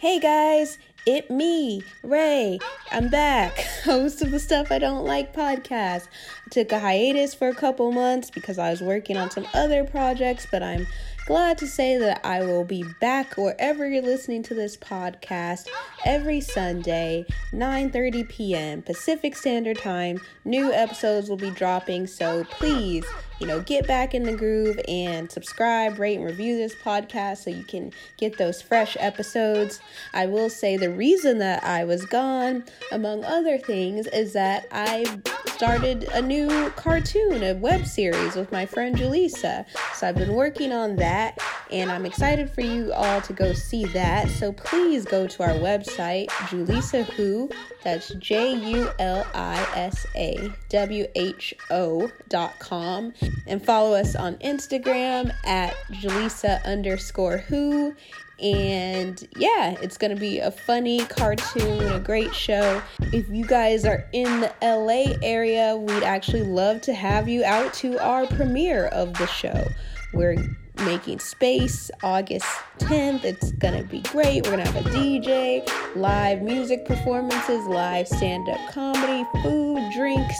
Hey guys, it me, Ray. I'm back, host of the Stuff I Don't Like podcast. I took a hiatus for a couple months because I was working on some other projects, but I'm glad to say that I will be back wherever you're listening to this podcast every Sunday, 9:30 p.m. Pacific Standard Time. New episodes will be dropping, so please, you know, get back in the groove and subscribe, rate and review this podcast so you can get those fresh episodes. I will say the reason that I was gone, among other things, is that I started a new cartoon, a web series with my friend Julissa. So I've been working on that and I'm excited for you all to go see that. So please go to our website, Julissa Who, that's J U L I S A W H O dot com, and follow us on Instagram at Julissa underscore Who and yeah, it's gonna be a funny cartoon, a great show. If you guys are in the LA area, we'd actually love to have you out to our premiere of the show. We're making space August 10th. It's gonna be great. We're gonna have a DJ, live music performances, live stand up comedy, food, drinks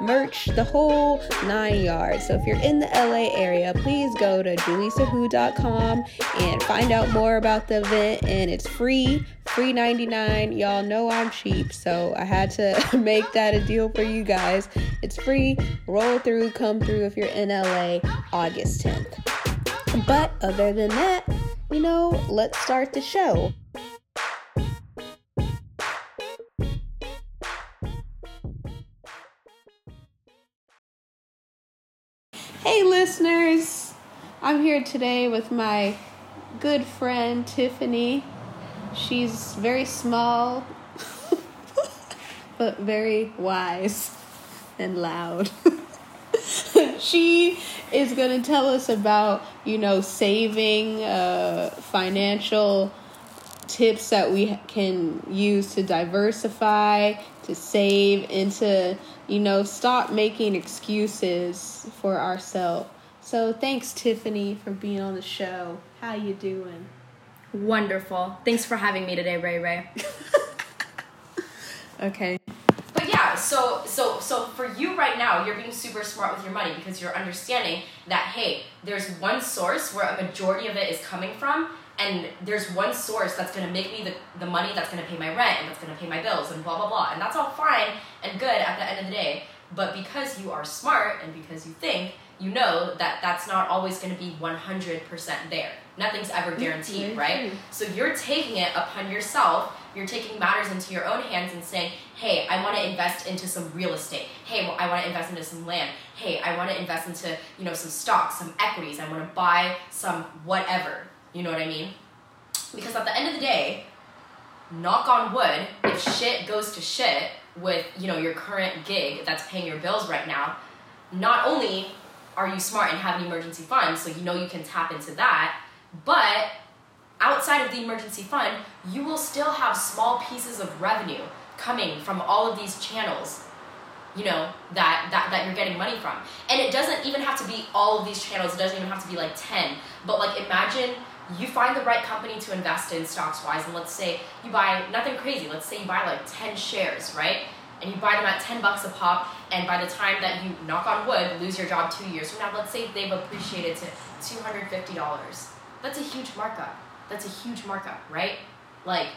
merch, the whole nine yards. So if you're in the LA area, please go to julissawho.com and find out more about the event. And it's free, free 99. Y'all know I'm cheap, so I had to make that a deal for you guys. It's free. Roll through, come through if you're in LA August 10th. But other than that, you know, let's start the show. Hey, listeners! I'm here today with my good friend Tiffany. She's very small, but very wise and loud. she is going to tell us about, you know, saving, uh, financial tips that we can use to diversify, to save, and to, you know, stop making excuses for ourselves. So thanks, Tiffany, for being on the show. How you doing? Wonderful. Thanks for having me today, Ray Ray. Okay. So so so for you right now, you're being super smart with your money because you're understanding that hey, there's one source where a majority of it is coming from, and there's one source that's gonna make me the, the money that's gonna pay my rent and that's gonna pay my bills and blah blah blah. And that's all fine and good at the end of the day. But because you are smart and because you think, you know that that's not always going to be 100% there. Nothing's ever mm-hmm. guaranteed, very right? Mm-hmm. So you're taking it upon yourself. You're taking matters into your own hands and saying, hey, I want to invest into some real estate. Hey, well, I want to invest into some land. Hey, I want to invest into, you know, some stocks, some equities. I want to buy some whatever. You know what I mean? Because at the end of the day, knock on wood, if shit goes to shit with, you know, your current gig that's paying your bills right now, not only are you smart and have an emergency fund, so you know you can tap into that, but outside of the emergency fund, you will still have small pieces of revenue coming from all of these channels you know that, that that you're getting money from. And it doesn't even have to be all of these channels. It doesn't even have to be like 10 but like imagine you find the right company to invest in stocks wise and let's say you buy nothing crazy. Let's say you buy like 10 shares right? And you buy them at 10 bucks a pop and by the time that you knock on wood lose your job two years from now let's say they've appreciated to $250 that's a huge markup. That's a huge markup right? Like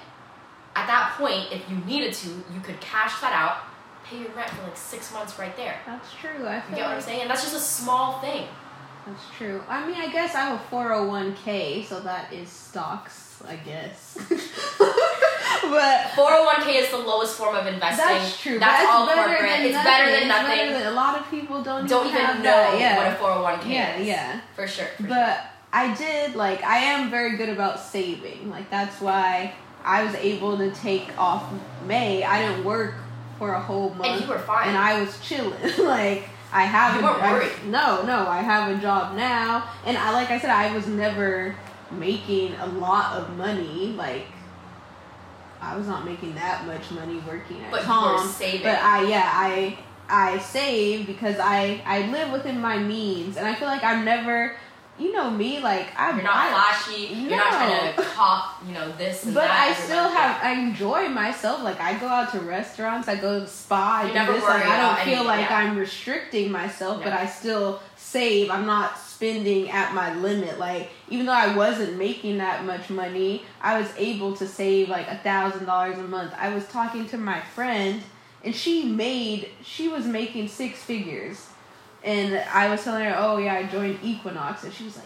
at that point if you needed to you could cash that out pay your rent for like six months right there That's true. I you get what i'm saying and that's just a small thing That's true. I mean, I guess I'm a 401k, so that is stocks, I guess. but 401k is the lowest form of investing that's true. that's all corporate it's better than nothing better than- a lot of people don't, don't even, even have know that. Yeah. what a 401k yeah, is yeah. for sure for sure. But I did like I am very good about saving. Like that's why I was able to take off May. I didn't work for a whole month, and you were fine and I was chilling. like I have You weren't I- no, no, I have a job now, and I like I said, I was never making a lot of money. Like I was not making that much money working at but Tom. saving But I yeah I I save because I I live within my means, and I feel like I'm never, you know me, like I, You're not I, flashy. You're not trying to No. cop, you know, this and but. I still have. I enjoy myself. Like I go out to restaurants. I go to the spa. I You do never this. worry Like I don't feel anything, like yeah. I'm restricting myself, but I still save. I'm not spending at my limit. Like even though I wasn't making that much money, I was able to save like a thousand dollars a month. I was talking to my friend, and she made. She was making six figures. And I was telling her, oh yeah, I joined Equinox, and she was like,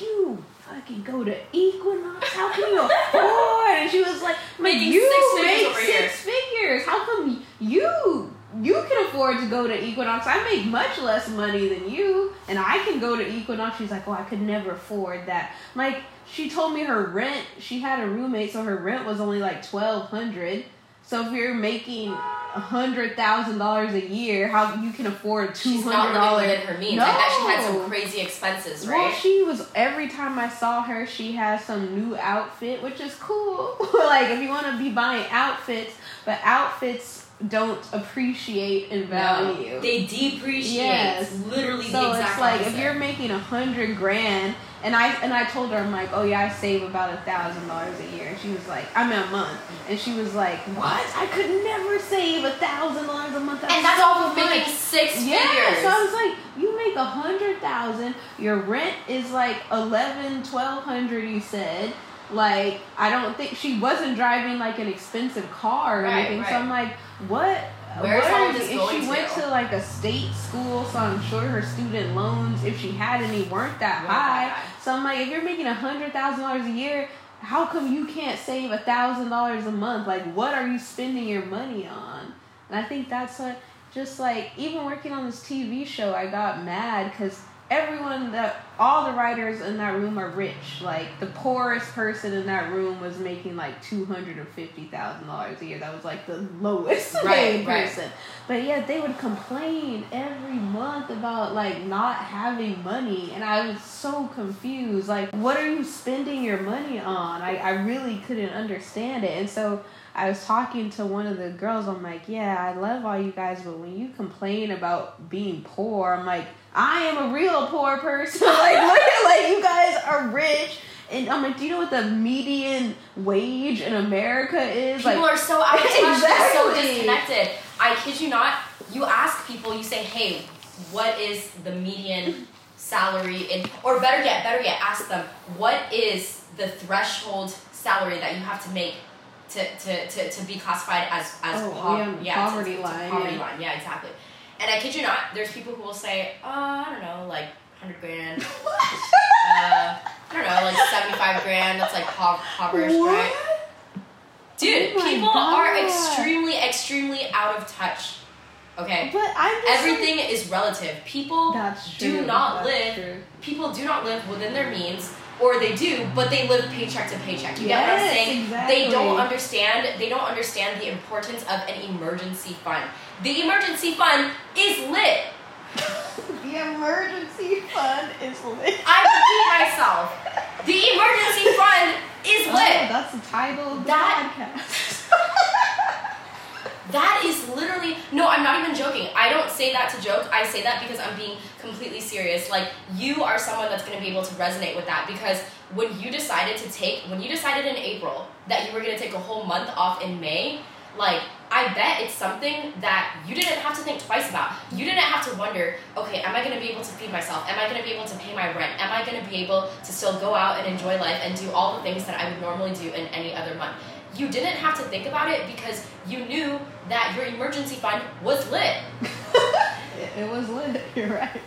you fucking go to Equinox? How can you afford? And she was like, Making you six figures make six here." figures. How come you you can afford to go to Equinox? I make much less money than you, and I can go to Equinox. She's like, oh, I could never afford that. Like she told me her rent. She had a roommate, so her rent was only like twelve hundred. So if you're making a hundred thousand dollars a year, how you can afford two She's not living within her means. I bet she had some crazy expenses, Well, right? she was every time I saw her, she has some new outfit, which is cool. like if you want to be buying outfits, but outfits don't appreciate in value. No, they depreciate. Yes. Literally so it's like if you're making a hundred grand, and I and I told her I'm like, oh yeah, I save about a thousand dollars a year. And she was like, I mean a month, and she was like, what? I could never save a thousand dollars a month. and that's so all for much." making six Yeah, figures. so I was like, you make a hundred thousand, your rent is like eleven, twelve hundred. You said, like, I don't think she wasn't driving like an expensive car or Right, anything. So. I'm like, what? Where's what all this going and she went to? to like a state school, so I'm sure her student loans, if she had any, weren't that Weren't high. that high. So I'm like, if you're making a hundred thousand dollars a year, how come you can't save a thousand dollars a month? Like, what are you spending your money on? And I think that's what, just like even working on this TV show, I got mad because everyone that all the writers in that room are rich. Like the poorest person in that room was making like two hundred and fifty thousand dollars a year. That was like the lowest Right, paid right. person. But yet they would complain every month about like not having money and I was so confused. Like what are you spending your money on? I, I really couldn't understand it. And so I was talking to one of the girls, I'm like, Yeah, I love all you guys, but when you complain about being poor, I'm like, I am a real poor person. like look at like you guys are rich and I'm like, do you know what the median wage in America is? People like are so out of touch, they're so disconnected. I kid you not. You ask people, you say, "Hey, what is the median salary in?" Or better yet, better yet, ask them, "What is the threshold salary that you have to make to to, to, to be classified as as Oh, pov- yeah, to- poverty to- to line, Poverty yeah. line, yeah, exactly. And I kid you not, there's people who will say, "Uh, I don't know, like hundred grand." uh, I don't know, like seventy-five grand. That's like pov- impoverished, right? Dude, Oh people are extremely, extremely out of touch. Okay? But I'm just Everything is relative. People do not That's live true. people do not live within their means or they do, but they live paycheck to paycheck. You get what I'm saying? exactly. They don't understand they don't understand the importance of an emergency fund. The emergency fund is lit. The emergency fund is lit. I repeat myself. The emergency fund is Oh, lit. that's the title of the That- podcast. That is literally no, I'm not even joking. I don't say that to joke. I say that because I'm being completely serious. Like you are someone that's going to be able to resonate with that because when you decided to take when you decided in April that you were going to take a whole month off in May, like I bet it's something that you didn't have to think twice about. You didn't have to wonder, okay, am I going to be able to feed myself? Am I going to be able to pay my rent? Am I going to be able to still go out and enjoy life and do all the things that I would normally do in any other month? You didn't have to think about it because you knew that your emergency fund was lit. it, was lit. You're right.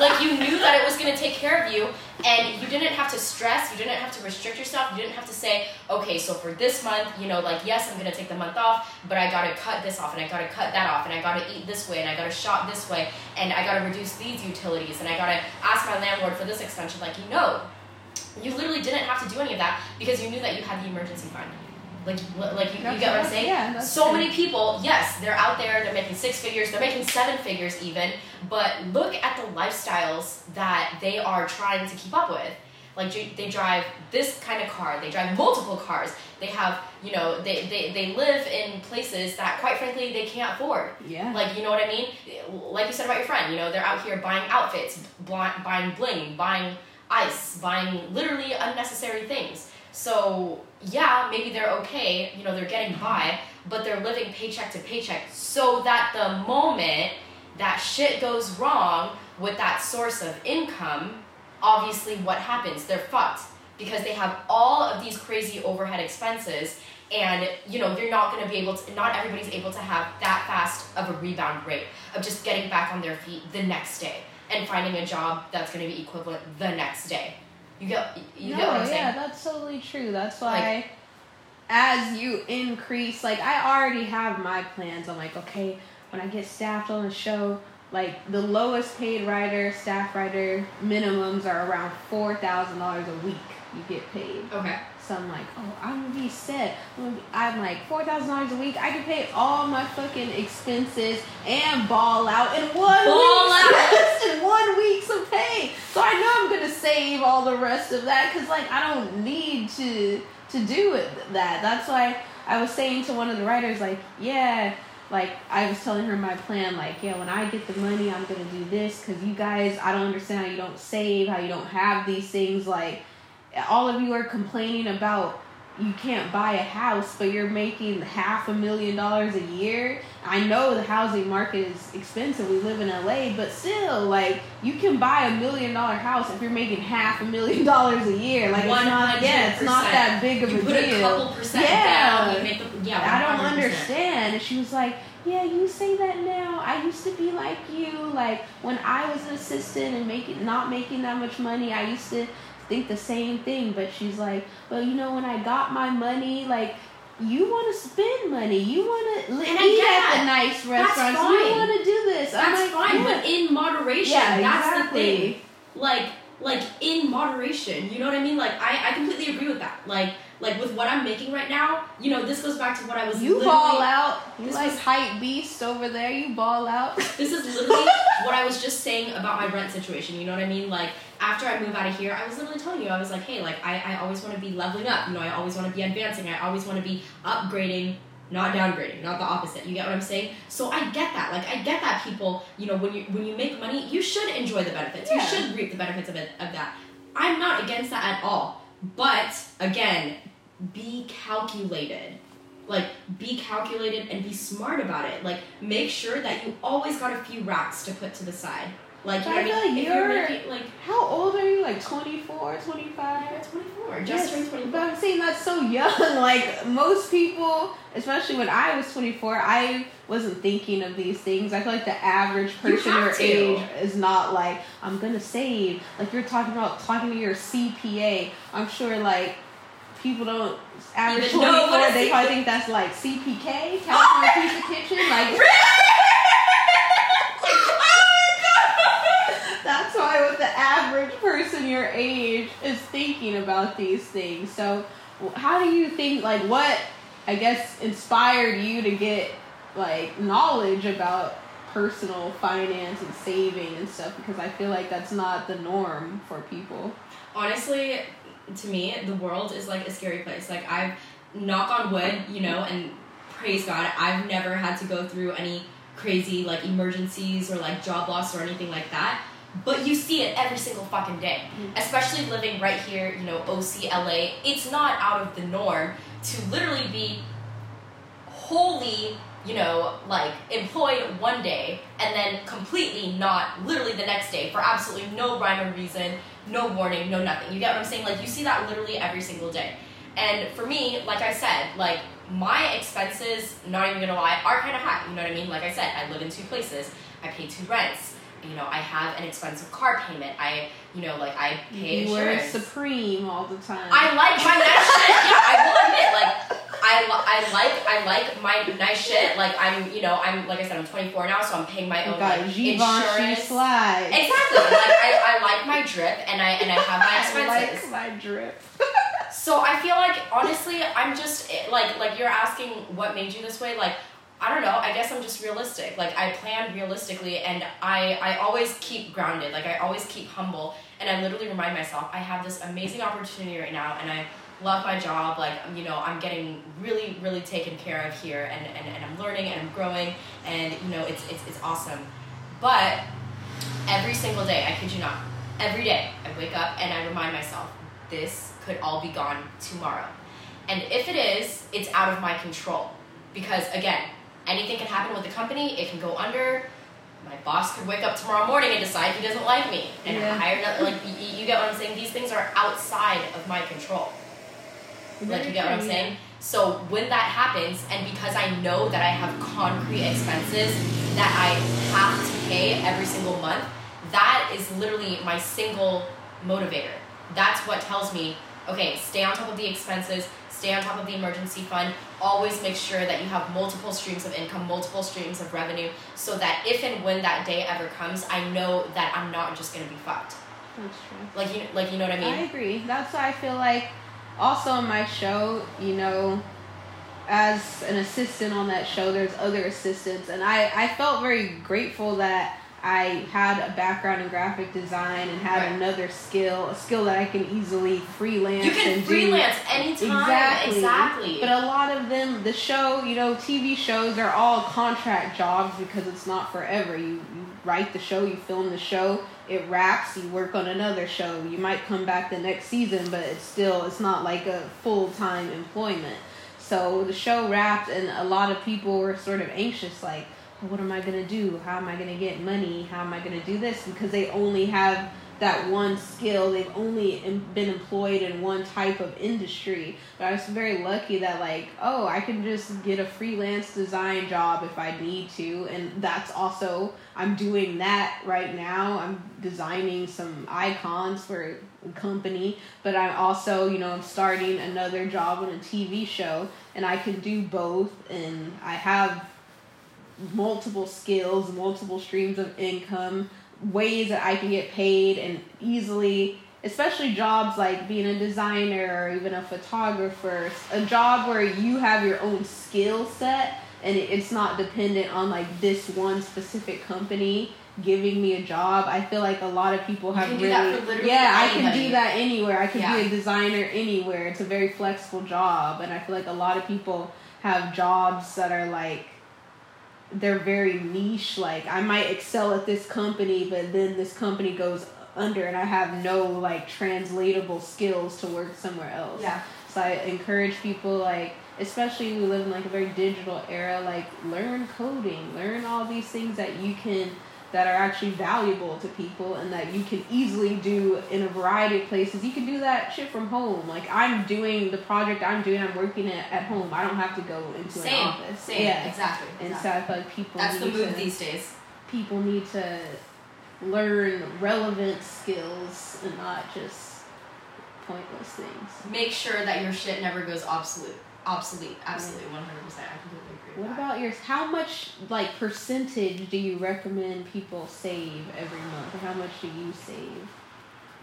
Like you knew that it was going to take care of you, and you didn't have to stress. You didn't have to restrict yourself. You didn't have to say, okay, so for this month, you know, like yes, I'm going to take the month off, but I got to cut this off, and I got to cut that off, and I got to eat this way, and I got to shop this way, and I got to reduce these utilities, and I got to ask my landlord for this extension. Like you know, you literally didn't have to do any of that because you knew that you had the emergency fund. Like, like you, you get what I'm saying? Yeah, so true. many people, yes, they're out there, they're making six figures, they're making seven figures even, but look at the lifestyles that they are trying to keep up with. Like they they drive this kind of car, they drive multiple cars, they have, you know, they, they, they live in places that quite frankly they can't afford. Yeah. Like, you know what I mean? Like you said about your friend, you know, they're out here buying outfits, buying bling, buying ice, buying literally unnecessary things. So yeah, maybe they're okay, you know, they're getting by, but they're living paycheck to paycheck so that the moment that shit goes wrong with that source of income, obviously what happens? They're fucked because they have all of these crazy overhead expenses and you know you're not going to be able to not everybody's able to have that fast of a rebound rate of just getting back on their feet the next day and finding a job that's going to be equivalent the next day you get you no, get what i'm yeah, saying that's totally true. That's why, Like- as you increase, like I already have my plans. I'm like, okay, when I get staffed on a show, like the lowest paid writer, staff writer minimums are around four thousand dollars a week. You get paid. okay So I'm like, oh, I'm gonna be set. I'm, gonna be, I'm like four thousand dollars a week. I can pay all my fucking expenses and ball out in one Ball week's in one week's of pay. So I know I'm gonna save all the rest of that because like I don't need to to do it that. That's why I was saying to one of the writers like, yeah. Like I was telling her my plan, like yeah, when I get the money, I'm gonna do this because you guys, I don't understand how you don't save, how you don't have these things. Like all of you are complaining about you can't buy a house but you're making half a million dollars a year i know the housing market is expensive we live in la but still like you can buy a million dollar house if you're making half a million dollars a year like it's not yeah it's not that big of you a put deal a couple percent Yeah. down the yeah I don't understand. And she was like, Yeah, you say that now. I used to be like you. Like when I was an assistant and making not making that much money, I used to think the same thing. But she's like, Well, you know, when I got my money, like you want to spend money. You want to eat at the nice restaurants. You want to do this. I'm that's like, fine yeah. but in moderation yeah, that's exactly. the thing like like in moderation you know what i mean like i i completely agree with that like like with what i'm making right now you know this goes back to what i was You ball out. You This like was- hype beast over there. You ball out. this is literally what I was just saying about my rent situation. You know what I mean? Like after I move out of here, I was literally telling you, I was like, hey, like I, I always want to be leveling up. You know, I always want to be advancing. I always want to be upgrading, not downgrading, not the opposite. You get what I'm saying? So I get that. Like I get that people, you know, when you when you make money, you should enjoy the benefits. You should reap the benefits of it of that. I'm not against that at all. But again, be calculated like be calculated and be smart about it like make sure that you always got a few racks to put to the side like you I feel like you're- making like How old are you? Like 24, 25? 24 just Yes, turned 24 But I'm saying that's so young. Like most people, especially when I was 24, I wasn't thinking of these things. I feel like the average person your to. age is not like, I'm gonna save. Like you're talking about talking to your CPA. I'm sure like people don't average Even 24, what they probably think that's like CPK, California Pizza Kitchen. Like That's why what the average person your age is thinking about these things. So, how do you think, like, what, I guess, inspired you to get, like, knowledge about personal finance and saving and stuff? Because I feel like that's not the norm for people. honestly to me the world is like a scary place. Like i've knock on wood you know and praise god i've never had to go through any crazy like emergencies or like job loss or anything like that. But you see it every single fucking day. Mm-hmm. Especially living right here you know ocla it's not out of the norm to literally be wholly you know like employed one day and then completely not literally the next day for absolutely no rhyme or reason no warning no nothing. You get what i'm saying? Like you see that literally every single day. And for me like i said like my expenses not even gonna lie are kind of high you know what i mean? Like i said i live in two places. I pay two rents you know i have an expensive car payment i you know like i pay You wear Supreme all the time. I like my nice shit. Yeah, I will admit, like, I, I like I like my nice shit. Like, I'm, you know, I'm like I said, I'm 24 now, so I'm paying my own like, insurance. slides. Exactly. Like, I, I like my drip, and I and I have my expenses. I like my drip. So I feel like honestly, I'm just eh, like like you're asking what made you this way. Like I don't know. I guess I'm just realistic. Like I plan realistically, and I I always keep grounded. Like I always keep humble, and I literally remind myself I have this amazing opportunity right now, and I love my job. Like you know, I'm getting really really taken care of here, and and, and I'm learning and I'm growing, and you know it's it's it's awesome. But every single day, I kid you not, every day I wake up and I remind myself, this could all be gone tomorrow. And if it is, it's out of my control. Because again, anything can happen with the company, it can go under. My boss could wake up tomorrow morning and decide he doesn't like me and Yeah. hire another. Like, you, you get what I'm saying? These things are outside of my control. Like, you get what I'm saying? So when that happens, and because I know that I have concrete expenses that I have to pay every single month, that is literally my single motivator. That's what tells me, okay, stay on top of the expenses, stay on top of the emergency fund, always make sure that you have multiple streams of income, multiple streams of revenue, so that if and when that day ever comes, I know that I'm not just gonna be fucked. That's true. Like you, like you know what I mean? I agree. That's why I feel like also in my show, you know, as an assistant on that show, there's other assistants, and I I felt very grateful that I had a background in graphic design and had Right. another skill, a skill that I can easily freelance. You can and do. freelance anytime. Exactly. Exactly. But a lot of them, the show, you know, TV shows are all contract jobs because it's not forever. You, you write the show, you film the show, it wraps, you work on another show. You might come back the next season, but it's still, it's not like a full time employment. So the show wrapped, and a lot of people were sort of anxious, like, what am I gonna do? How am I gonna get money? How am I gonna do this? Because they only have that one skill. They've only been employed in one type of industry. But I was very lucky that like, oh, I can just get a freelance design job if I need to, and that's also I'm doing that right now. I'm designing some icons for a company, but I'm also, you know, I'm starting another job on a TV show, and I can do both, and I have multiple skills, multiple streams of income, ways that I can get paid and easily, especially jobs like being a designer or even a photographer, a job where you have your own skill set and it's not dependent on like this one specific company giving me a job. I feel like a lot of people have really that for literally Yeah, I can do that anywhere. I can Yeah. be a designer anywhere. It's a very flexible job and I feel like a lot of people have jobs that are like they're very niche. Like I might excel at this company, but then this company goes under, and I have no like translatable skills to work somewhere else. Yeah. So I encourage people like, especially we live in like a very digital era. Like learn coding, learn all these things that you can that are actually valuable to people and that you can easily do in a variety of places. You can do that shit from home. Like I'm doing the project I'm doing, I'm working at, at home. I don't have to go into an office. Same. Yeah. Exactly. And exactly. so I feel like people That's the move to, these days. people need to learn relevant skills and not just pointless things. Make sure that your shit never goes obsolete. Obsolete. Absolutely. One hundred percent. I completely. What about yours? How much like percentage do you recommend people save every month? How much do you save?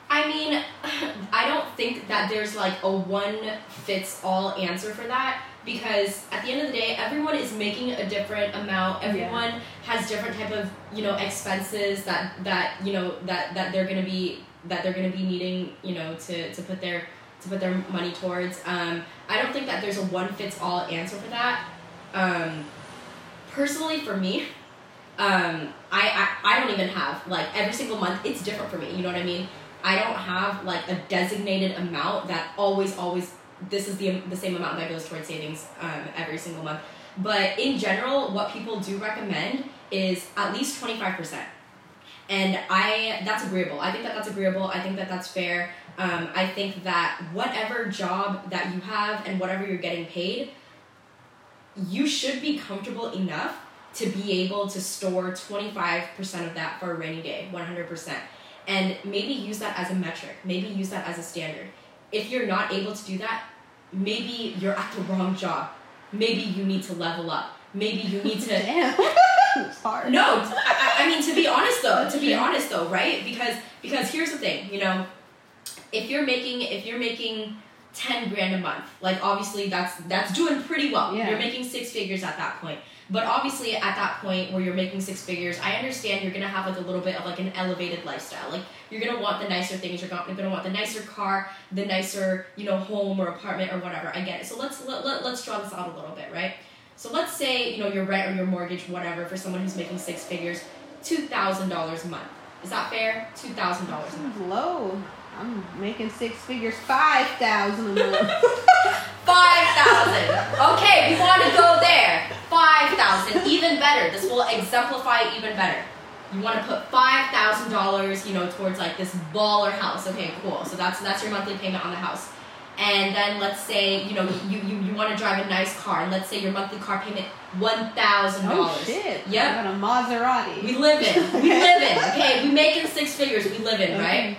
I mean, I don't think that there's like a one fits all answer for that because at the end of the day, everyone is making a different amount. Everyone has different type of you know expenses that that you know that that they're gonna be that they're gonna be needing you know to to put their to put their money towards. Um, I don't think that there's a one fits all answer for that. Um, personally, for me, um, I, I I don't even have like every single month. It's different for me. You know what I mean? I don't have like a designated amount that always always this is the the same amount that goes towards savings um, every single month. But in general, what people do recommend is at least twenty five percent, and I that's agreeable. I think that that's agreeable. I think that that's fair. Um, I think that whatever job that you have and whatever you're getting paid, you should be comfortable enough to be able to store 25% of that for a rainy day, 100%. And maybe use that as a metric, maybe use that as a standard. If you're not able to do that, maybe you're at the wrong job. Maybe you need to level up. Maybe you need to hard. no, I, I I mean to be honest though, to be honest though, right? Because because here's the thing, you know, if you're making if you're making ten grand a month, like obviously that's that's doing pretty well. Yeah. You're making six figures at that point. But obviously at that point where you're making six figures, I understand you're gonna have like a little bit of like an elevated lifestyle. Like you're gonna want the nicer things, you're gonna, want the nicer car, the nicer, you know, home or apartment or whatever. I get it. So let's let, let, let's draw this out a little bit, right? So let's say, you know, your rent or your mortgage, whatever, for someone who's making six figures, $2,000 a month. Is that fair? Two thousand dollars. Seems low. I'm making six figures, five thousand a month. Five thousand. Okay, we want to go there. Five thousand, even better. This will exemplify even better. You want to put five thousand dollars, you know, towards like this baller house. Okay, cool. So that's that's your monthly payment on the house. And then let's say you know you you, you want to drive a nice car. And let's say your monthly car payment one thousand dollars. Oh, shit! Yep. I got a Maserati. We live in. We live in. Okay, we making six figures. We live in, right?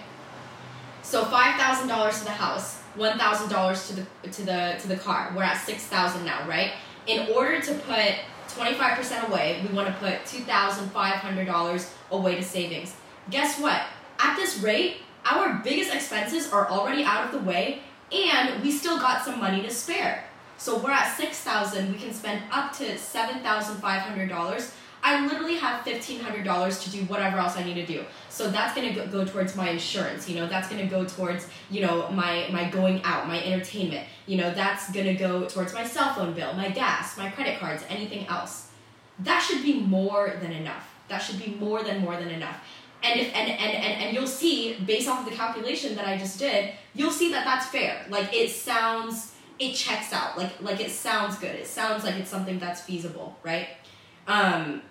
So five thousand dollars to the house, one thousand dollars to the to the to the car. We're at six thousand now, right? In order to put twenty five percent away, we want to put two thousand five hundred dollars away to savings. Guess what? At this rate, our biggest expenses are already out of the way, and we still got some money to spare. So we're at six thousand. We can spend up to seven thousand five hundred dollars. I literally have fifteen hundred dollars to do whatever else I need to do. So that's gonna go, go towards my insurance. You know, that's gonna go towards you know my my going out, my entertainment. You know, that's gonna go towards my cell phone bill, my gas, my credit cards, anything else. That should be more than enough. That should be more than more than enough. And if and and and, and you'll see based off of the calculation that I just did, you'll see that that's fair. Like it sounds, it checks out. Like like it sounds good. It sounds like it's something that's feasible, right? Um,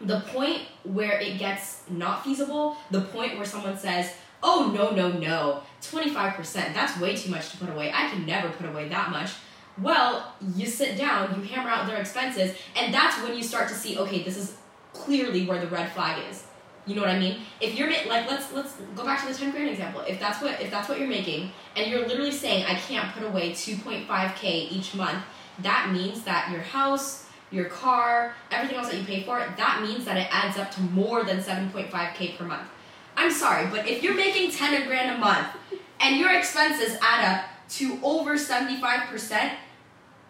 the point where it gets not feasible, the point where someone says, "Oh no no no, twenty five percent. That's way too much to put away. I can never put away that much." Well, you sit down, you hammer out their expenses, and that's when you start to see, okay, this is clearly where the red flag is. You know what I mean? If you're like, let's let's go back to the ten grand example. If that's what if that's what you're making, and you're literally saying I can't put away two point five k each month, that means that your house, your car, everything else that you pay for, that means that it adds up to more than seven point five k per month. I'm sorry, but if you're making ten a grand a month, and your expenses add up to over seventy five percent,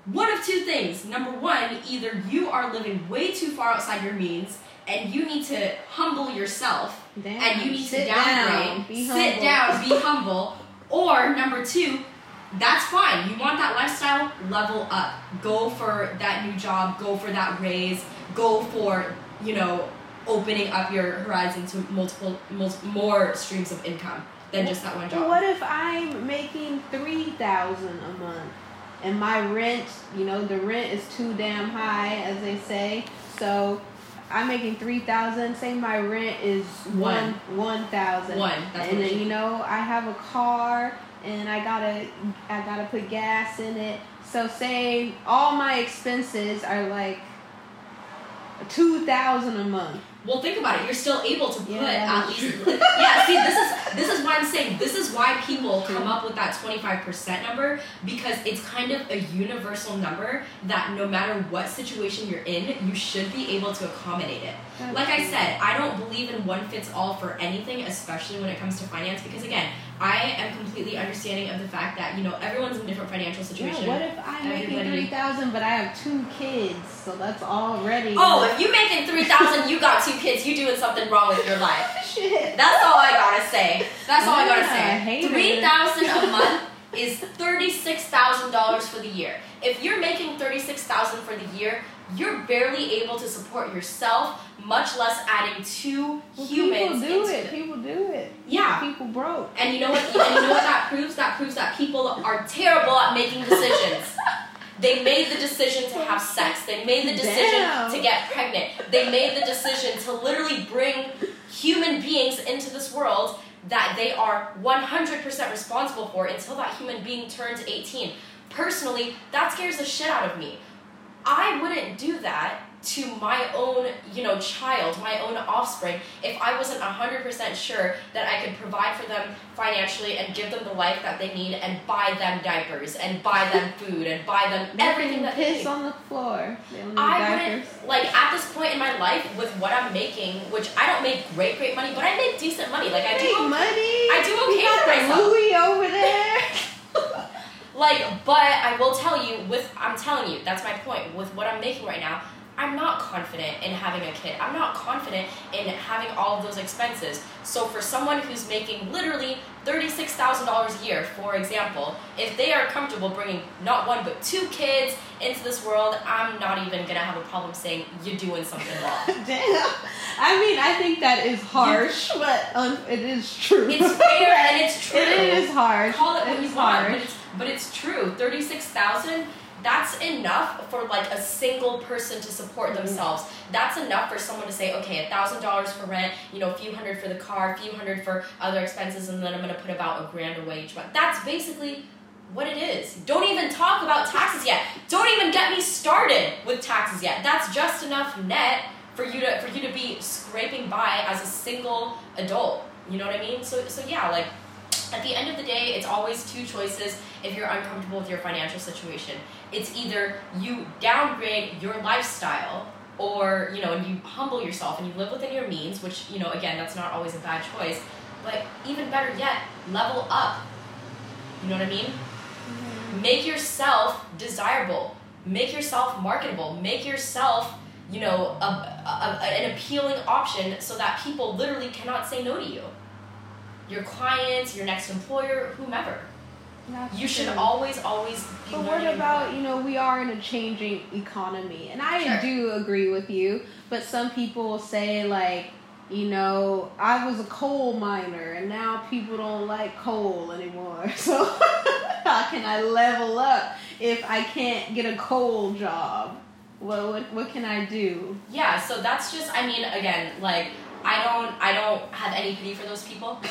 one of two things. Number one, either you are living way too far outside your means and you need to humble yourself Damn. and you need to downgrade, down. Sit humble. down, be humble. Or number two, that's fine. You want that lifestyle, level up. Go for that new job, go for that raise, go for, you know, opening up your horizon to multiple, multiple more streams of income than just that one job. What if I'm making three thousand a month, and my rent, you know, the rent is too damn high, as they say. So I'm making three thousand. Say my rent is one one thousand. One, that's and then you know I have a car, and I gotta I gotta put gas in it. So say all my expenses are like two thousand a month. Well, think about it. You're still able to put Yeah, at least. yeah. See, this is this is why I'm saying this is why people come up with that 25 percent number because it's kind of a universal number that no matter what situation you're in, you should be able to accommodate it. Like I said, I don't believe in one fits all for anything, especially when it comes to finance. Because again, I am completely understanding of the fact that you know everyone's in different financial situations. Yeah, what if I'm making Everybody- three thousand, but I have two kids, so that's already. Oh, if you're making three thousand, you got two kids. You're doing something wrong with your life. shit. That's all I gotta say. That's all I gotta say. Three thousand a month is thirty-six thousand dollars for the year. If you're making thirty-six thousand for the year, you're barely able to support yourself, much less adding two Well, humans people do into it. People do it. Yeah. People broke. And you know what? And you know what that proves? That proves that people are terrible at making decisions. They made the decision to have sex. They made the decision Damn. to get pregnant. They made the decision to literally bring human beings into this world that they are 100% responsible for until that human being turns 18. Personally, that scares the shit out of me. I wouldn't do that to my own, you know, child, my own offspring, if I wasn't 100% sure that I could provide for them financially and give them the life that they need and buy them diapers and buy them food and buy them everything that they piss need. on the floor. They I diapers. wouldn't like at this point in my life with what I'm making, which I don't make great, great money, but I make decent money. Like I do Make money. I do We okay myself. Louis over there. Like, but I will tell you, with I'm telling you, that's my point. With what I'm making right now, I'm not confident in having a kid. I'm not confident in having all of those expenses. So for someone who's making literally $36,000 a year, for example, if they are comfortable bringing not one but two kids into this world, I'm not even going to have a problem saying you're doing something wrong. Damn. I mean, I think that is harsh, but um, it is true. It's fair and it's true. It is harsh. Call it what It you is want, but it's, true. 36,000 that's enough for like a single person to support Mm-hmm. themselves. That's enough for someone to say, okay, a thousand dollars for rent, you know, a few hundred for the car, a few hundred for other expenses, and then I'm gonna put about a grand away each month. That's basically what it is. Don't even talk about taxes yet. Don't even get me started with taxes yet. That's just enough net for you to for you to be scraping by as a single adult. You know what I mean? So so yeah, like at the end of the day, it's always two choices if you're uncomfortable with your financial situation. It's either you downgrade your lifestyle or, you know, and you humble yourself and you live within your means, which, you know, again, that's not always a bad choice. But even better yet, level up. You know what I mean? Mm-hmm. Make yourself desirable. Make yourself marketable. Make yourself, you know, a, a, a- an appealing option so that people literally cannot say no to you your clients, your next employer, whomever. That's You should true. always, always be But what about, you know, we are in a changing economy. And I Sure. do agree with you. But some people say, like, you know, I was a coal miner and now people don't like coal anymore. So how can I level up if I can't get a coal job? What, what, what can I do? Yeah, so that's just I mean, again, like I don't I don't have any pity for those people.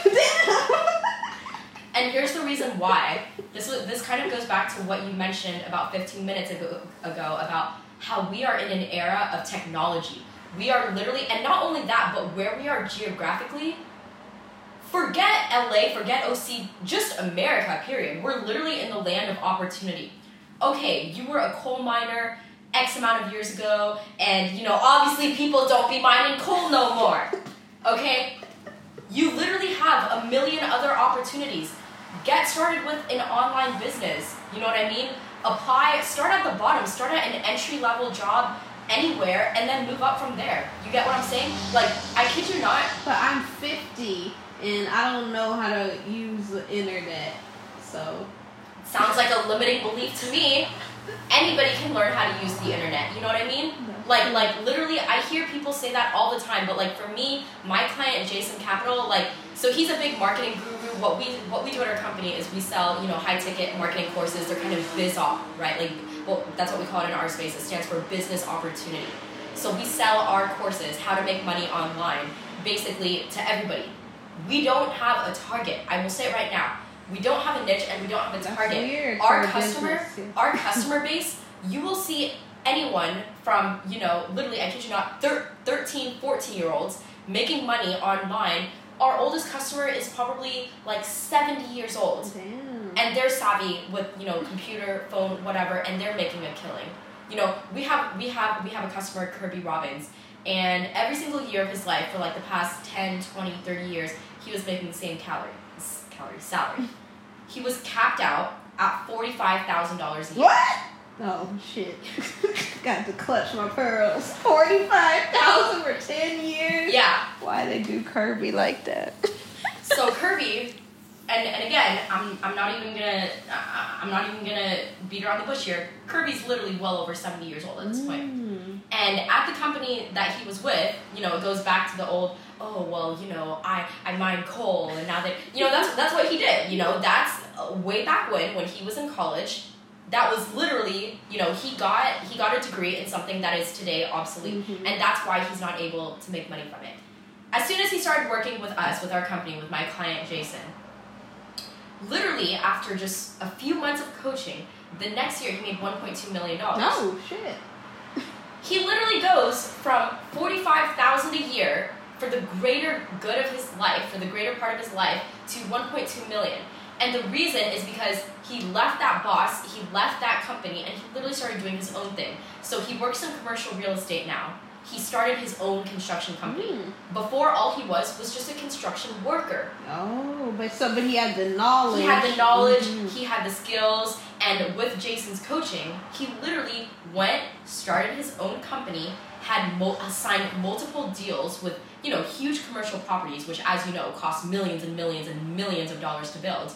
And here's the reason why. This was this kind of goes back to what you mentioned about 15 minutes ago, ago about how we are in an era of technology. We are literally, and not only that, but where we are geographically. Forget LA, forget OC, just America. Period. We're literally in the land of opportunity. Okay, you were a coal miner X amount of years ago, and you know obviously people don't be mining coal no more. Okay, you literally have a million other opportunities. Get started with an online business. You know what I mean? Apply, start at the bottom, start at an entry level job anywhere, and then move up from there. You get what I'm saying? Like, I kid you not. But I'm 50 and I don't know how to use the internet. So, Sounds like a limiting belief to me. Anybody can learn how to use the internet. You know what I mean? Like, like literally, I hear people say that all the time. But like for me, my client Jason Capital, like, so he's a big marketing guru. What we what we do at our company is we sell, you know, high ticket marketing courses. They're kind of biz op, right? Like, well, that's what we call it in our space. It stands for business opportunity. So we sell our courses, how to make money online, basically to everybody. We don't have a target. I will say it right now. We don't have a niche and we don't have a target. Our customer, business, yeah. our customer base, you will see anyone from, you know, literally, I kid you not, thir- 13, 14 year olds making money online. Our oldest customer is probably like 70 years old damn. and they're savvy with you know computer phone whatever and they're making a killing you know we have we have we have a customer kirby robbins and every single year of his life for like the past 10 20 30 years he was making the same calorie calorie salary he was capped out at $45000 a year What? Oh shit! Got to clutch my pearls. Forty-five thousand for ten years. yeah Why they do Kirby like that? so Kirby, and, and again, I'm, I'm not even gonna I- I'm not even gonna beat around the bush here. Kirby's literally well over 70 years old at this point. Mm. And at the company that he was with, you know, it goes back to the old, oh well, you know, I I mine coal, and now that you know that's that's what he did. You know, that's uh, way back when when he was in college. That was literally, you know, he got he got a degree in something that is today obsolete, Mhm. and that's why he's not able to make money from it. As soon as he started working with us, with our company, with my client Jason, literally after just a few months of coaching, the next year he made 1.2 million dollars. No shit. He literally goes from forty-five thousand a year for the greater good of his life, for the greater part of his life, to one point two million. And the reason is because he left that boss, he left that company, and he literally started doing his own thing. So he works in commercial real estate now. He started his own construction company. Mm. Before, all he was was just a construction worker. Oh, but so but he had the knowledge. He had the knowledge, Mhm. he had the skills, And with Jason's coaching, he literally went, started his own company, had mul- signed multiple deals with you know huge commercial properties, which, as you know, cost millions and millions and millions of dollars to build.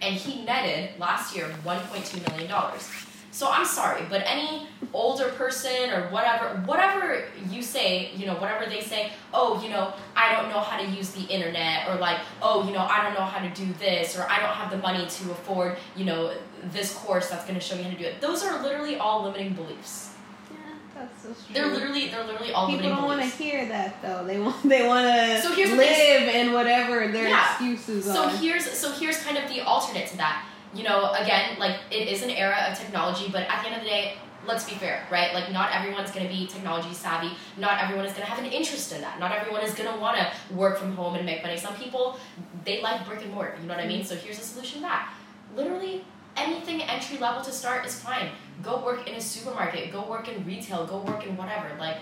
And he netted last year 1.2 million dollars. So I'm sorry, but any older person or whatever, whatever you say, you know, whatever they say, oh, you know, I don't know how to use the internet, or like, oh, you know, I don't know how to do this, or I don't have the money to afford, you know, this course that's going to show me how to do it. Those are literally all limiting beliefs. Yeah, that's so true. They're literally, they're literally all People limiting don't want to hear that though. They want they want to So here's live in whatever their Yeah. excuses So are. here's so here's kind of the alternate to that. You know, again, like it is an era of technology, but at the end of the day, let's be fair, right? Like not everyone's going to be technology savvy. Not everyone is going to have an interest in that. Not everyone is going to want to work from home and make money. Some people they like brick and mortar. You know what I mean? So here's a solution that. Literally anything entry level to start is fine. Go work in a supermarket. Go work in retail. Go work in whatever. Like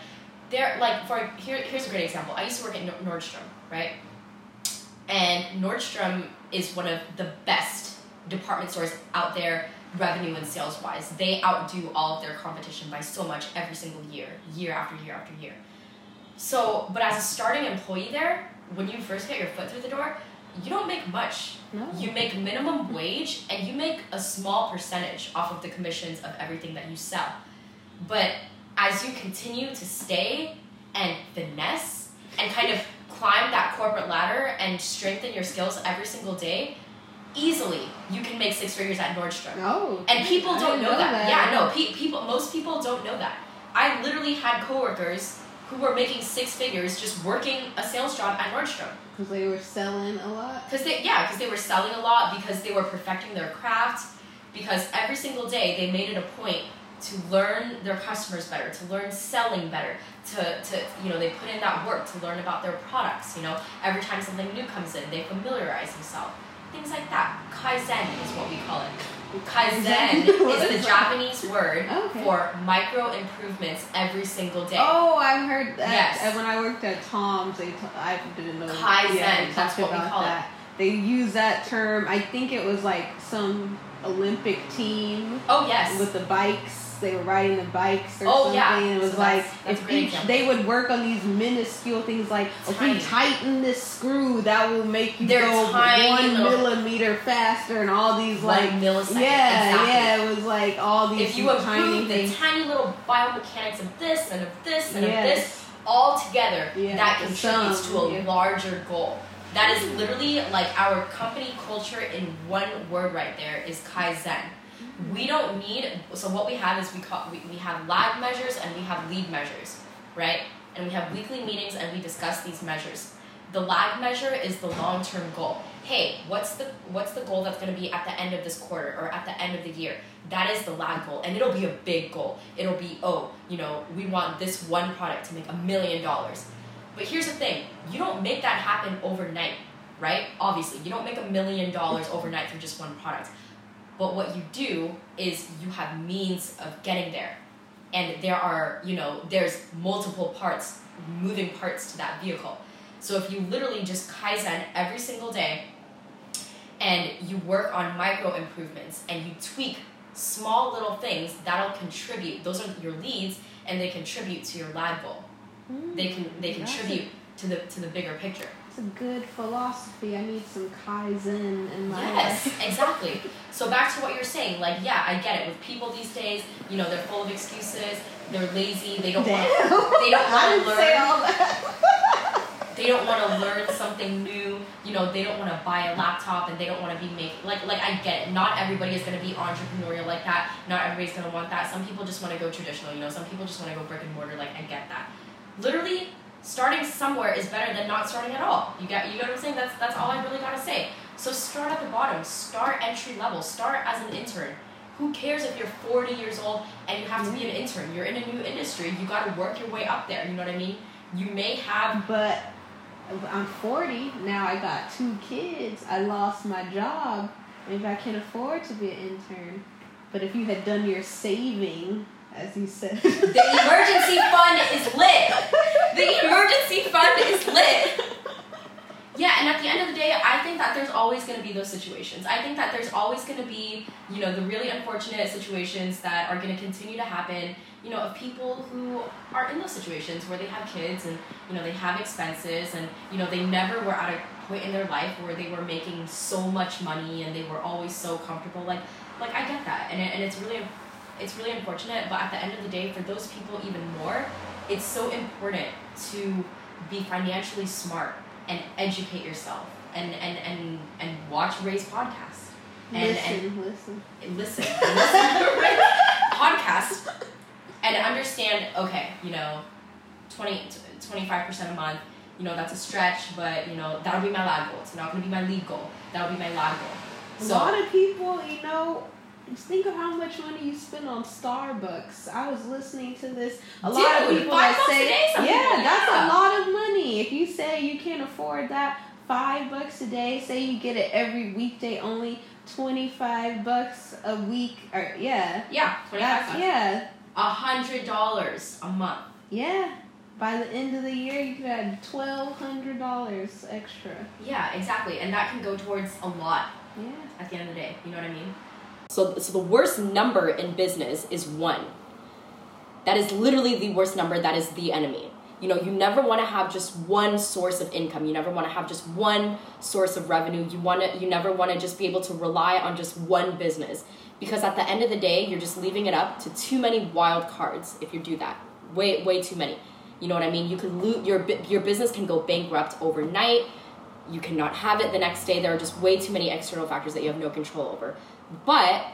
there, like for here, here's a great example. I used to work at Nordstrom, right? And Nordstrom is one of the best department stores out there, revenue and sales wise. They outdo all of their competition by so much every single year, year after year after year. So, but as a starting employee there, when you first get your foot through the door, you don't make much. No. You make minimum wage and you make a small percentage off of the commissions of everything that you sell. But as you continue to stay and finesse and kind of climb that corporate ladder and strengthen your skills every single day, easily you can make six figures at Nordstrom. No. And people I don't didn't know, that. Yeah, no, pe- people most people don't know that. I literally had coworkers who were making six figures just working a sales job at Nordstrom. Because they were selling a lot. Because they, yeah, because they were selling a lot, because they were perfecting their craft, because every single day they made it a point to learn their customers better, to learn selling better, to, to you know, they put in that work to learn about their products, you know. Every time something new comes in, they familiarize themselves. Things like that. Kaizen is what we call it. Kaizen is the? Japanese word Okay. for micro improvements every single day. Oh, I've heard that. Yes. And when I worked at Tom's, they t- I didn't know. Kaizen, Yeah, they that's what we call it. that. They use that term. I think it was like some Olympic team Oh yes. with the bikes. They were riding the bikes or Oh, something. yeah. And it was So like that's- that's if each they would work on these minuscule things like if Tiny. we tighten this screw, that will make you They're go one little- millimeter faster, and all these like millisecond, yeah, exactly. yeah. It was like all these if you tiny things. tiny little biomechanics of this and of this and of this all together, Yeah, that contributes sum, to a yeah. larger goal. That is literally like our company culture in one word right there is Kaizen. We don't need so what we have is we call we, we have lag measures and we have lead measures, right? And we have weekly meetings and we discuss these measures. The lag measure is the long-term goal. Hey, what's the what's the goal that's going to be at the end of this quarter or at the end of the year? That is the lag goal, and it'll be a big goal. It'll be oh, you know, we want this one product to make a million dollars. But here's the thing: you don't make that happen overnight, right? Obviously, you don't make a million dollars overnight through just one product. But what you do is you have means of getting there. And there are, you know, there's multiple parts, moving parts to that vehicle. So if you literally just Kaizen every single day and you work on micro improvements and you tweak small little things, that'll contribute. Those are your leads and they contribute to your lag goal. They can they a- contribute to the to the bigger picture. A good philosophy. I need some kaizen in my Yes, life. exactly. So back to what you're saying, like yeah, I get it. With people these days, you know, they're full of excuses. They're lazy. They don't want. They don't want to didn't say learn. all that. They don't want to learn something new. You know, they don't want to buy a laptop and they don't want to be making like like I get it. Not everybody is going to be entrepreneurial like that. Not everybody's going to want that. Some people just want to go traditional. You know, some people just want to go brick and mortar. Like I get that. Literally, starting somewhere is better than not starting at all. You got you know what I'm saying? That's that's all I really gotta say. So start at the bottom. Start entry level. Start as an intern. Who cares if you're 40 years old and you have to be an intern? You're in a new industry. You got to work your way up there. You know what I mean? You may have But I'm 40 now. I got two kids. I lost my job. Maybe I can't afford to be an intern. But if you had done your saving, as you said, the emergency fund is lit. The emergency fund is lit. Yeah, and at the end of the day, I think that there's always going to be those situations. I think that there's always going to be, you know, the really unfortunate situations that are going to continue to happen, you know, of people who are in those situations where they have kids and, you know, they have expenses and, you know, they never were at a point in their life where they were making so much money and they were always so comfortable. Like, like I get that. And, it, and it's really, it's really unfortunate. But at the end of the day, for those people even more, it's so important to be financially smart and educate yourself and and and, and watch Ray's podcast. And, listen, and listen. listen, listen to Ray's podcast and understand, okay, you know, 20, 25% a month, you know, that's a stretch, but, you know, that'll be my lag goal. It's not to be my lead goal. That'll be my lag goal. So, a lot of people, you know, just think of how much money you spend on Starbucks. I was listening to this. A lot of people that say, yeah, that's yeah. a lot of money. If you say you can't afford that, five bucks a day. Say you get it every weekday, only twenty five bucks a week. Or yeah, yeah, 25 that's yeah, A hundred dollars a month. yeah. By the end of the year, you could add twelve hundred dollars extra. Yeah, exactly. And that can go towards a lot Yeah. at the end of the day. You know what I mean? So, so the worst number in business is one. That is literally the worst number. That is the enemy. You know, you never want to have just one source of income. You never want to have just one source of revenue. You want to. You never want to just be able to rely on just one business because at the end of the day, you're just leaving it up to too many wild cards if you do that. Way, way too many. You know what I mean? You could lose your your business can go bankrupt overnight you cannot have it the next day. There are just way too many external factors that you have no control over. But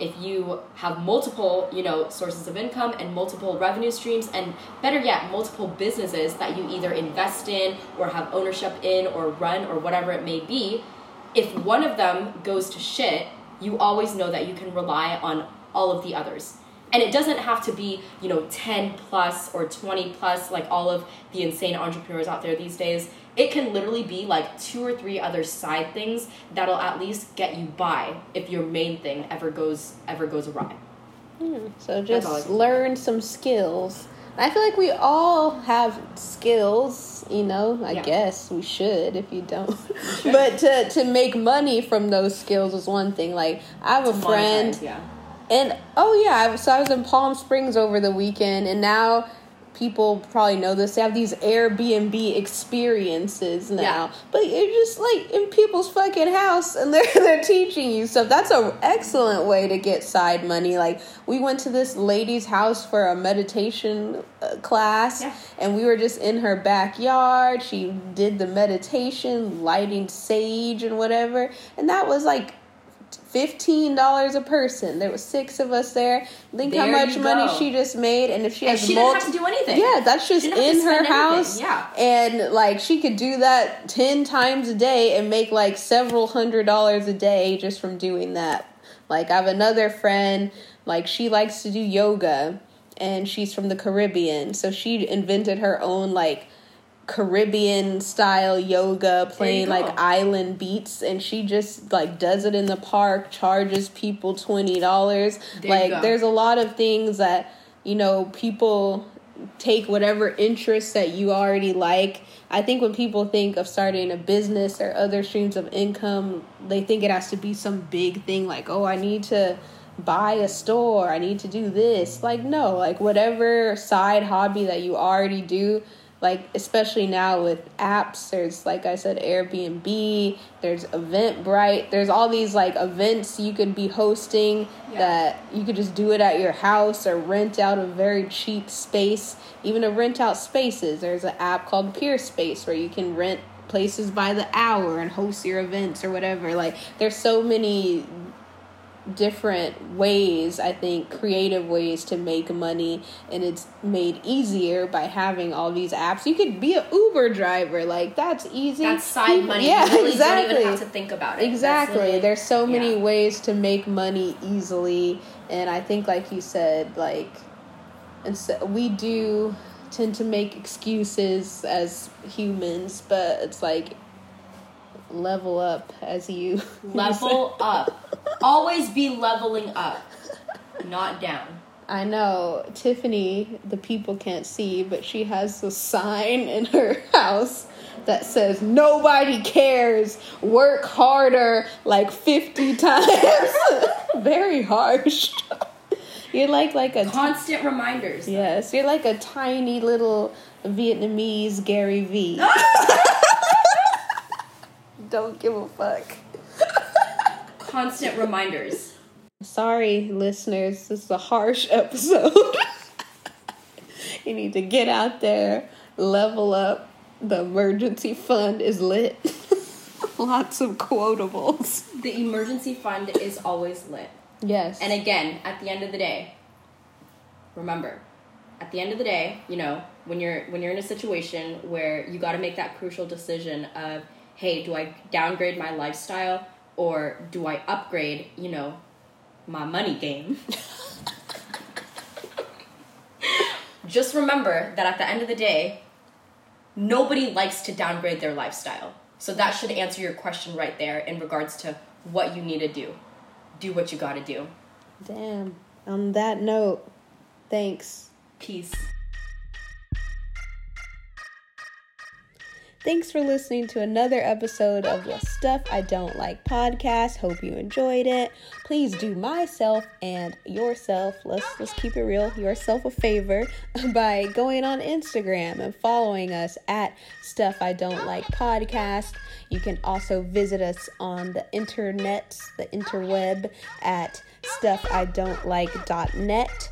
if you have multiple, you know, sources of income and multiple revenue streams and better yet, multiple businesses that you either invest in or have ownership in or run or whatever it may be, if one of them goes to shit, you always know that you can rely on all of the others. And it doesn't have to be, you know, 10 plus or 20 plus like all of the insane entrepreneurs out there these days. It can literally be like two or three other side things that'll at least get you by if your main thing ever goes ever goes awry. Hmm. So just learn some skills. I feel like we all have skills, you know. I Yeah. guess we should if you don't. but to to make money from those skills is one thing. Like I have a friend Monetize, yeah. and oh yeah, so I was in Palm Springs over the weekend, and now people probably know this. They have these Airbnb experiences now, Yeah. but you're just like in people's fucking house, and they're they're teaching you stuff. That's an excellent way to get side money. Like we went to this lady's house for a meditation uh, class, Yeah. and we were just in her backyard. She did the meditation, lighting sage and whatever, and that was like fifteen dollars a person. There was six of us there. Think how much money go. she just made, and if she And has she didn't have to do anything. yeah, that's just She didn't have in her spend anything, house. yeah. and like she could do that ten times a day and make like several hundred dollars a day just from doing that. Like I have another friend, like she likes to do yoga, and she's from the Caribbean, so she invented her own like. Caribbean style yoga, playing like island beats, and she just like does it in the park, charges people twenty dollars. Like go. there's a lot of things that you know people take whatever interests that you already like. I think when people think of starting a business or other streams of income, they think it has to be some big thing like, oh, I need to buy a store, I need to do this. Like, no, like whatever side hobby that you already do. Like especially now with apps, there's like I said, Airbnb, there's Eventbrite, there's all these like events you could be hosting Yeah. that you could just do it at your house or rent out a very cheap space. Even to rent out spaces, there's an app called Peerspace where you can rent places by the hour and host your events or whatever. Like there's so many different ways, I think, creative ways to make money, and it's made easier by having all these apps. You could be an Uber driver, like that's easy. That's side People- money. Yeah, you exactly. don't even have to think about it. Exactly. There's so many yeah. ways to make money easily, and I think, like you said, like, and so we do tend to make excuses as humans, but it's like level up as you level up. Always be leveling up, not down. I know Tiffany, the people can't see, but she has a sign in her house that says nobody cares, work harder like 50 times. Very harsh. You're like like a Constant reminders. Yes, you're like a tiny little Vietnamese Gary V. Don't give a fuck. Constant reminders. Sorry, listeners, this is a harsh episode. you need to get out there, level up. The emergency fund is lit. Lots of quotables. The emergency fund is always lit. Yes. And again, at the end of the day, remember, at the end of the day, you know, when you're when you're in a situation where you got to make that crucial decision of, hey, do I downgrade my lifestyle or do I upgrade, you know, my money game? Just remember that at the end of the day, nobody likes to downgrade their lifestyle. So that should answer your question right there in regards to what you need to do. Do what you got to do. Damn. On that note, thanks. Peace. Thanks for listening to another episode of the Stuff I Don't Like podcast. Hope you enjoyed it. Please do myself and yourself, let's let's keep it real, yourself a favor by going on Instagram and following us at Stuff I Don't Like podcast. You can also visit us on the internet, the interweb at stuffidon'tlike.net.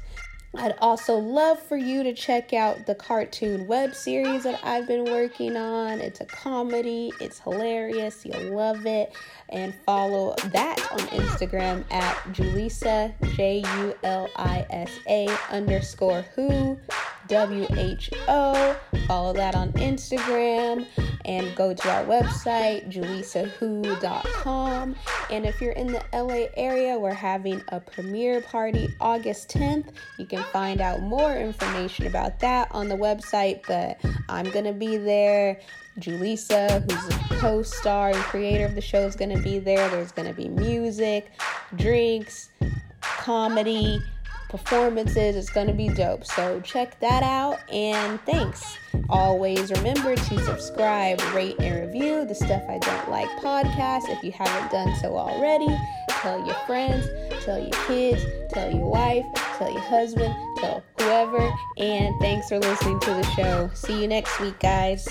I'd also love for you to check out the cartoon web series that I've been working on. It's a comedy, it's hilarious, you'll love it. And follow that on Instagram at Julisa, J U L I S A underscore who, W H O. Follow that on Instagram and go to our website, julisawho.com. And if you're in the LA area, we're having a premiere party August 10th. You can find out more information about that on the website, but I'm going to be there. Julisa, who's the co star and creator of the show, is going to be there. There's going to be music, drinks, comedy, performances. It's going to be dope. So check that out and thanks. Always remember to subscribe, rate, and review the Stuff I Don't Like podcast if you haven't done so already. Tell your friends, tell your kids, tell your wife, tell your husband, tell whoever. And thanks for listening to the show. See you next week, guys.